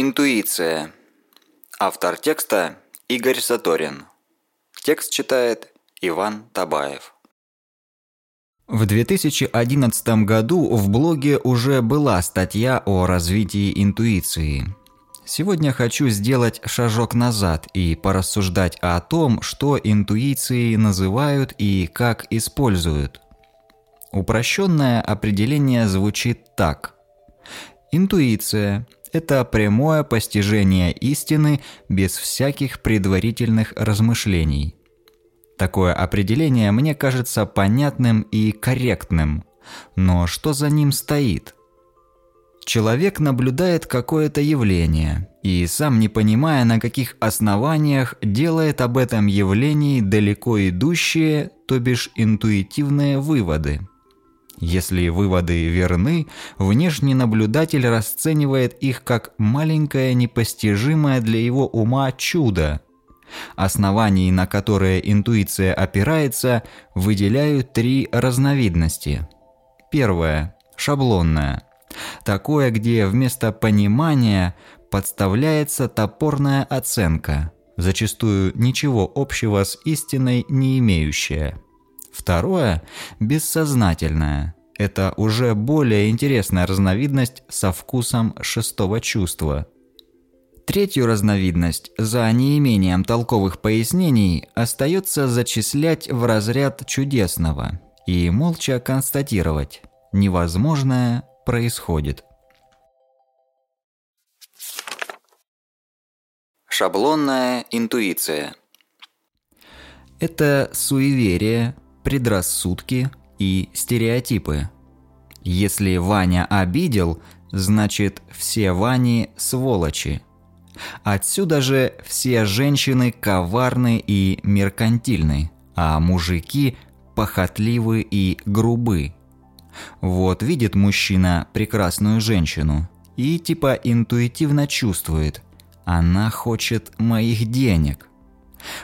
Интуиция. Автор текста Игорь Саторин. Текст читает Иван Табаев. В 2011 году в блоге уже была статья о развитии интуиции. Сегодня хочу сделать шажок назад и порассуждать о том, что интуицией называют и как используют. Упрощенное определение звучит так. Интуиция – это прямое постижение истины без всяких предварительных размышлений. Такое определение мне кажется понятным и корректным. Но что за ним стоит? Человек наблюдает какое-то явление и, сам не понимая на каких основаниях, делает об этом явлении далеко идущие, то бишь интуитивные выводы – если выводы верны, внешний наблюдатель расценивает их как маленькое непостижимое для его ума чудо. Оснований, на которые интуиция опирается, выделяют три разновидности. Первое – шаблонное. Такое, где вместо понимания подставляется топорная оценка, зачастую ничего общего с истиной не имеющая – Второе – бессознательное. Это уже более интересная разновидность со вкусом шестого чувства. Третью разновидность, за неимением толковых пояснений, остается зачислять в разряд чудесного и молча констатировать – невозможное происходит. Шаблонная интуиция – это суеверие, предрассудки и стереотипы. Если Ваня обидел, значит все Вани сволочи. Отсюда же все женщины коварны и меркантильны, а мужики похотливы и грубы. Вот видит мужчина прекрасную женщину и типа интуитивно чувствует, она хочет моих денег.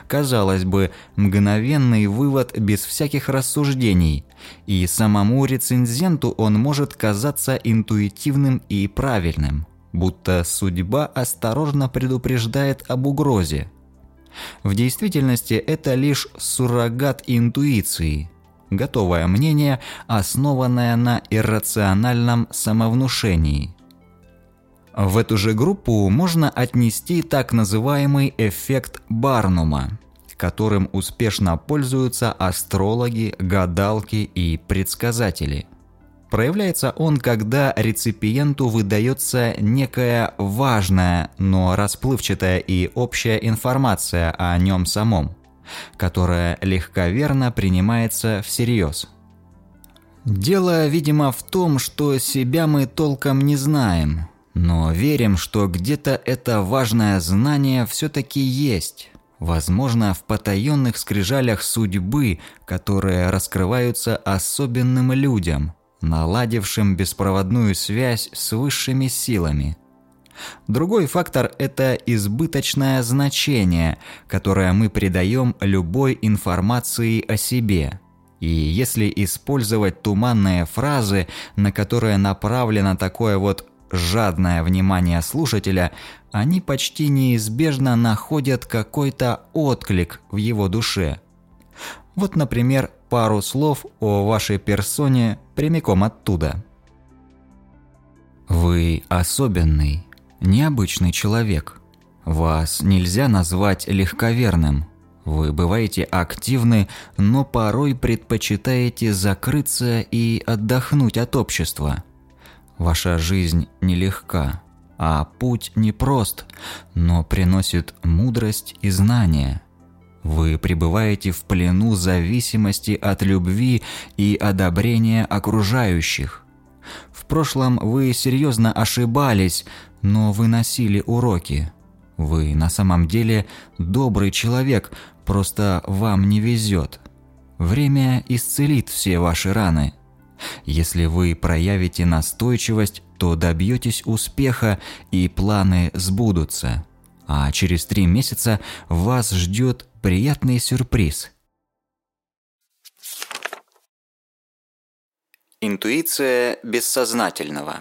Казалось бы, мгновенный вывод без всяких рассуждений, и самому рецензенту он может казаться интуитивным и правильным, будто судьба осторожно предупреждает об угрозе. В действительности это лишь суррогат интуиции, готовое мнение, основанное на иррациональном самовнушении – в эту же группу можно отнести так называемый эффект Барнума, которым успешно пользуются астрологи, гадалки и предсказатели. Проявляется он, когда реципиенту выдается некая важная, но расплывчатая и общая информация о нем самом, которая легковерно принимается всерьез. Дело, видимо, в том, что себя мы толком не знаем – но верим, что где-то это важное знание все-таки есть. Возможно, в потаенных скрижалях судьбы, которые раскрываются особенным людям, наладившим беспроводную связь с высшими силами. Другой фактор – это избыточное значение, которое мы придаем любой информации о себе – и если использовать туманные фразы, на которые направлено такое вот жадное внимание слушателя, они почти неизбежно находят какой-то отклик в его душе. Вот, например, пару слов о вашей персоне прямиком оттуда. Вы особенный, необычный человек. Вас нельзя назвать легковерным. Вы бываете активны, но порой предпочитаете закрыться и отдохнуть от общества – Ваша жизнь нелегка, а путь непрост, но приносит мудрость и знания. Вы пребываете в плену зависимости от любви и одобрения окружающих. В прошлом вы серьезно ошибались, но выносили уроки. Вы на самом деле добрый человек, просто вам не везет. Время исцелит все ваши раны – если вы проявите настойчивость, то добьетесь успеха и планы сбудутся. А через три месяца вас ждет приятный сюрприз. Интуиция бессознательного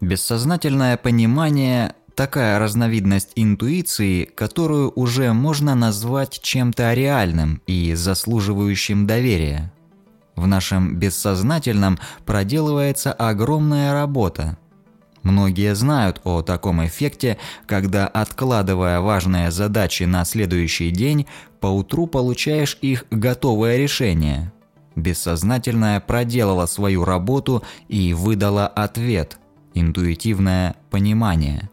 Бессознательное понимание такая разновидность интуиции, которую уже можно назвать чем-то реальным и заслуживающим доверия. В нашем бессознательном проделывается огромная работа. Многие знают о таком эффекте, когда, откладывая важные задачи на следующий день, поутру получаешь их готовое решение. Бессознательное проделало свою работу и выдало ответ – интуитивное понимание.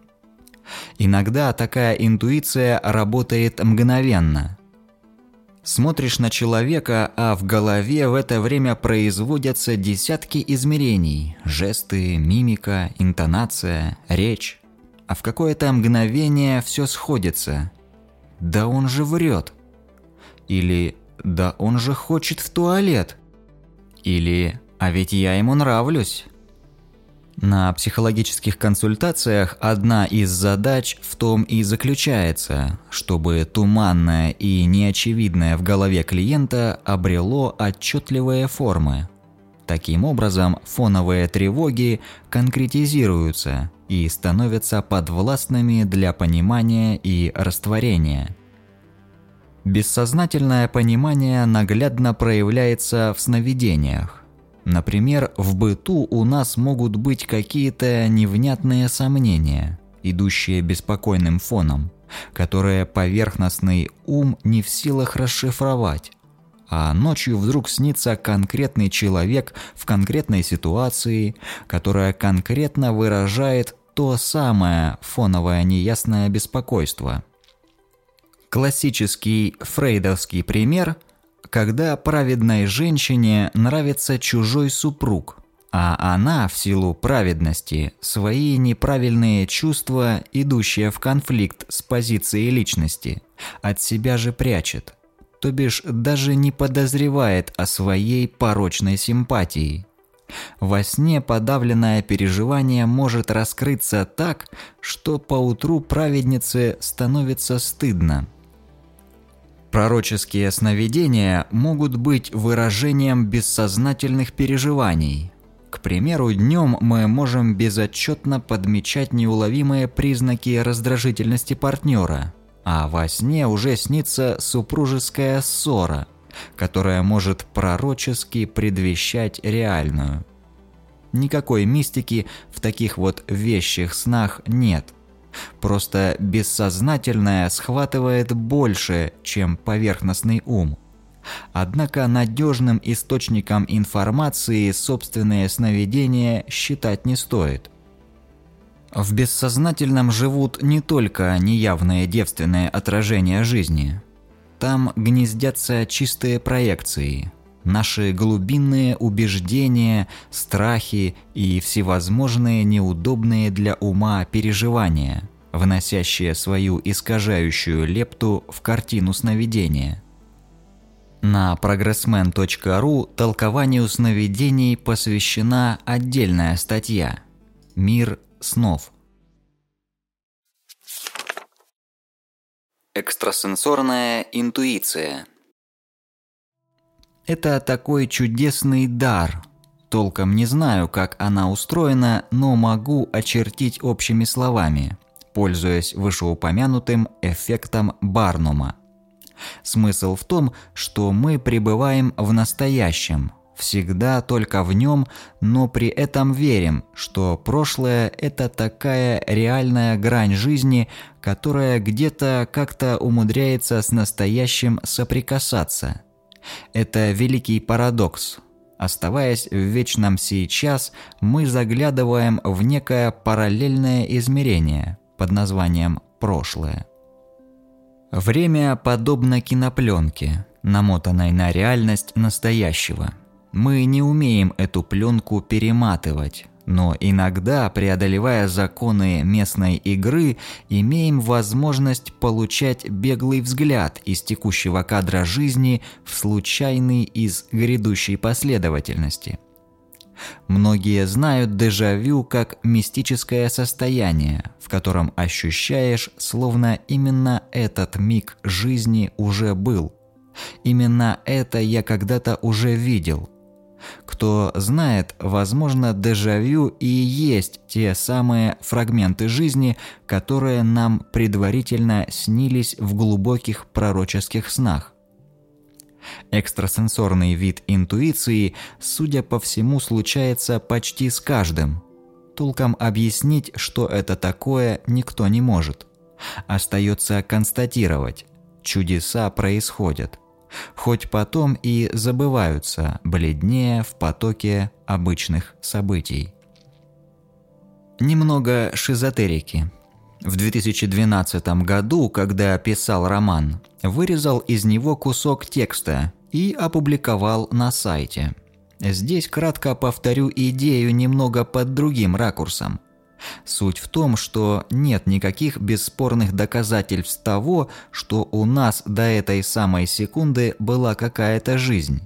Иногда такая интуиция работает мгновенно – Смотришь на человека, а в голове в это время производятся десятки измерений – жесты, мимика, интонация, речь. А в какое-то мгновение все сходится. Да он же врет. Или да он же хочет в туалет. Или а ведь я ему нравлюсь. На психологических консультациях одна из задач в том и заключается, чтобы туманное и неочевидное в голове клиента обрело отчетливые формы. Таким образом, фоновые тревоги конкретизируются и становятся подвластными для понимания и растворения. Бессознательное понимание наглядно проявляется в сновидениях. Например, в быту у нас могут быть какие-то невнятные сомнения, идущие беспокойным фоном, которые поверхностный ум не в силах расшифровать. А ночью вдруг снится конкретный человек в конкретной ситуации, которая конкретно выражает то самое фоновое неясное беспокойство. Классический фрейдовский пример – когда праведной женщине нравится чужой супруг, а она в силу праведности свои неправильные чувства, идущие в конфликт с позицией личности, от себя же прячет, то бишь даже не подозревает о своей порочной симпатии. Во сне подавленное переживание может раскрыться так, что поутру праведнице становится стыдно – Пророческие сновидения могут быть выражением бессознательных переживаний. К примеру, днем мы можем безотчетно подмечать неуловимые признаки раздражительности партнера, а во сне уже снится супружеская ссора, которая может пророчески предвещать реальную. Никакой мистики в таких вот вещих снах нет – Просто бессознательное схватывает больше, чем поверхностный ум. Однако надежным источником информации собственные сновидения считать не стоит. В бессознательном живут не только неявные девственные отражения жизни. Там гнездятся чистые проекции – наши глубинные убеждения, страхи и всевозможные неудобные для ума переживания, вносящие свою искажающую лепту в картину сновидения. На progressman.ru толкованию сновидений посвящена отдельная статья «Мир снов». Экстрасенсорная интуиция – это такой чудесный дар. Толком не знаю, как она устроена, но могу очертить общими словами, пользуясь вышеупомянутым эффектом Барнума. Смысл в том, что мы пребываем в настоящем, всегда только в нем, но при этом верим, что прошлое – это такая реальная грань жизни, которая где-то как-то умудряется с настоящим соприкасаться – это великий парадокс. Оставаясь в вечном сейчас, мы заглядываем в некое параллельное измерение под названием «прошлое». Время подобно кинопленке, намотанной на реальность настоящего. Мы не умеем эту пленку перематывать, но иногда, преодолевая законы местной игры, имеем возможность получать беглый взгляд из текущего кадра жизни в случайный из грядущей последовательности. Многие знают дежавю как мистическое состояние, в котором ощущаешь, словно именно этот миг жизни уже был. Именно это я когда-то уже видел – Кто знает, возможно, дежавю и есть те самые фрагменты жизни, которые нам предварительно снились в глубоких пророческих снах. Экстрасенсорный вид интуиции, судя по всему, случается почти с каждым. Толком объяснить, что это такое, никто не может. Остается констатировать – чудеса происходят хоть потом и забываются, бледнее в потоке обычных событий. Немного шизотерики. В 2012 году, когда писал роман, вырезал из него кусок текста и опубликовал на сайте. Здесь кратко повторю идею немного под другим ракурсом – Суть в том, что нет никаких бесспорных доказательств того, что у нас до этой самой секунды была какая-то жизнь.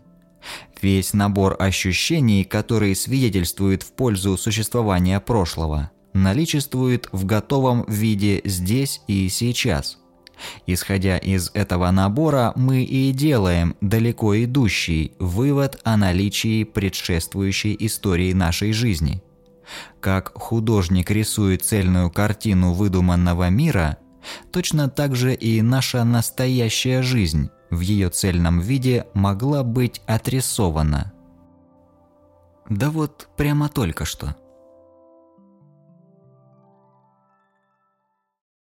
Весь набор ощущений, которые свидетельствуют в пользу существования прошлого, наличествует в готовом виде здесь и сейчас. Исходя из этого набора, мы и делаем далеко идущий вывод о наличии предшествующей истории нашей жизни – как художник рисует цельную картину выдуманного мира, точно так же и наша настоящая жизнь в ее цельном виде могла быть отрисована. Да вот прямо только что –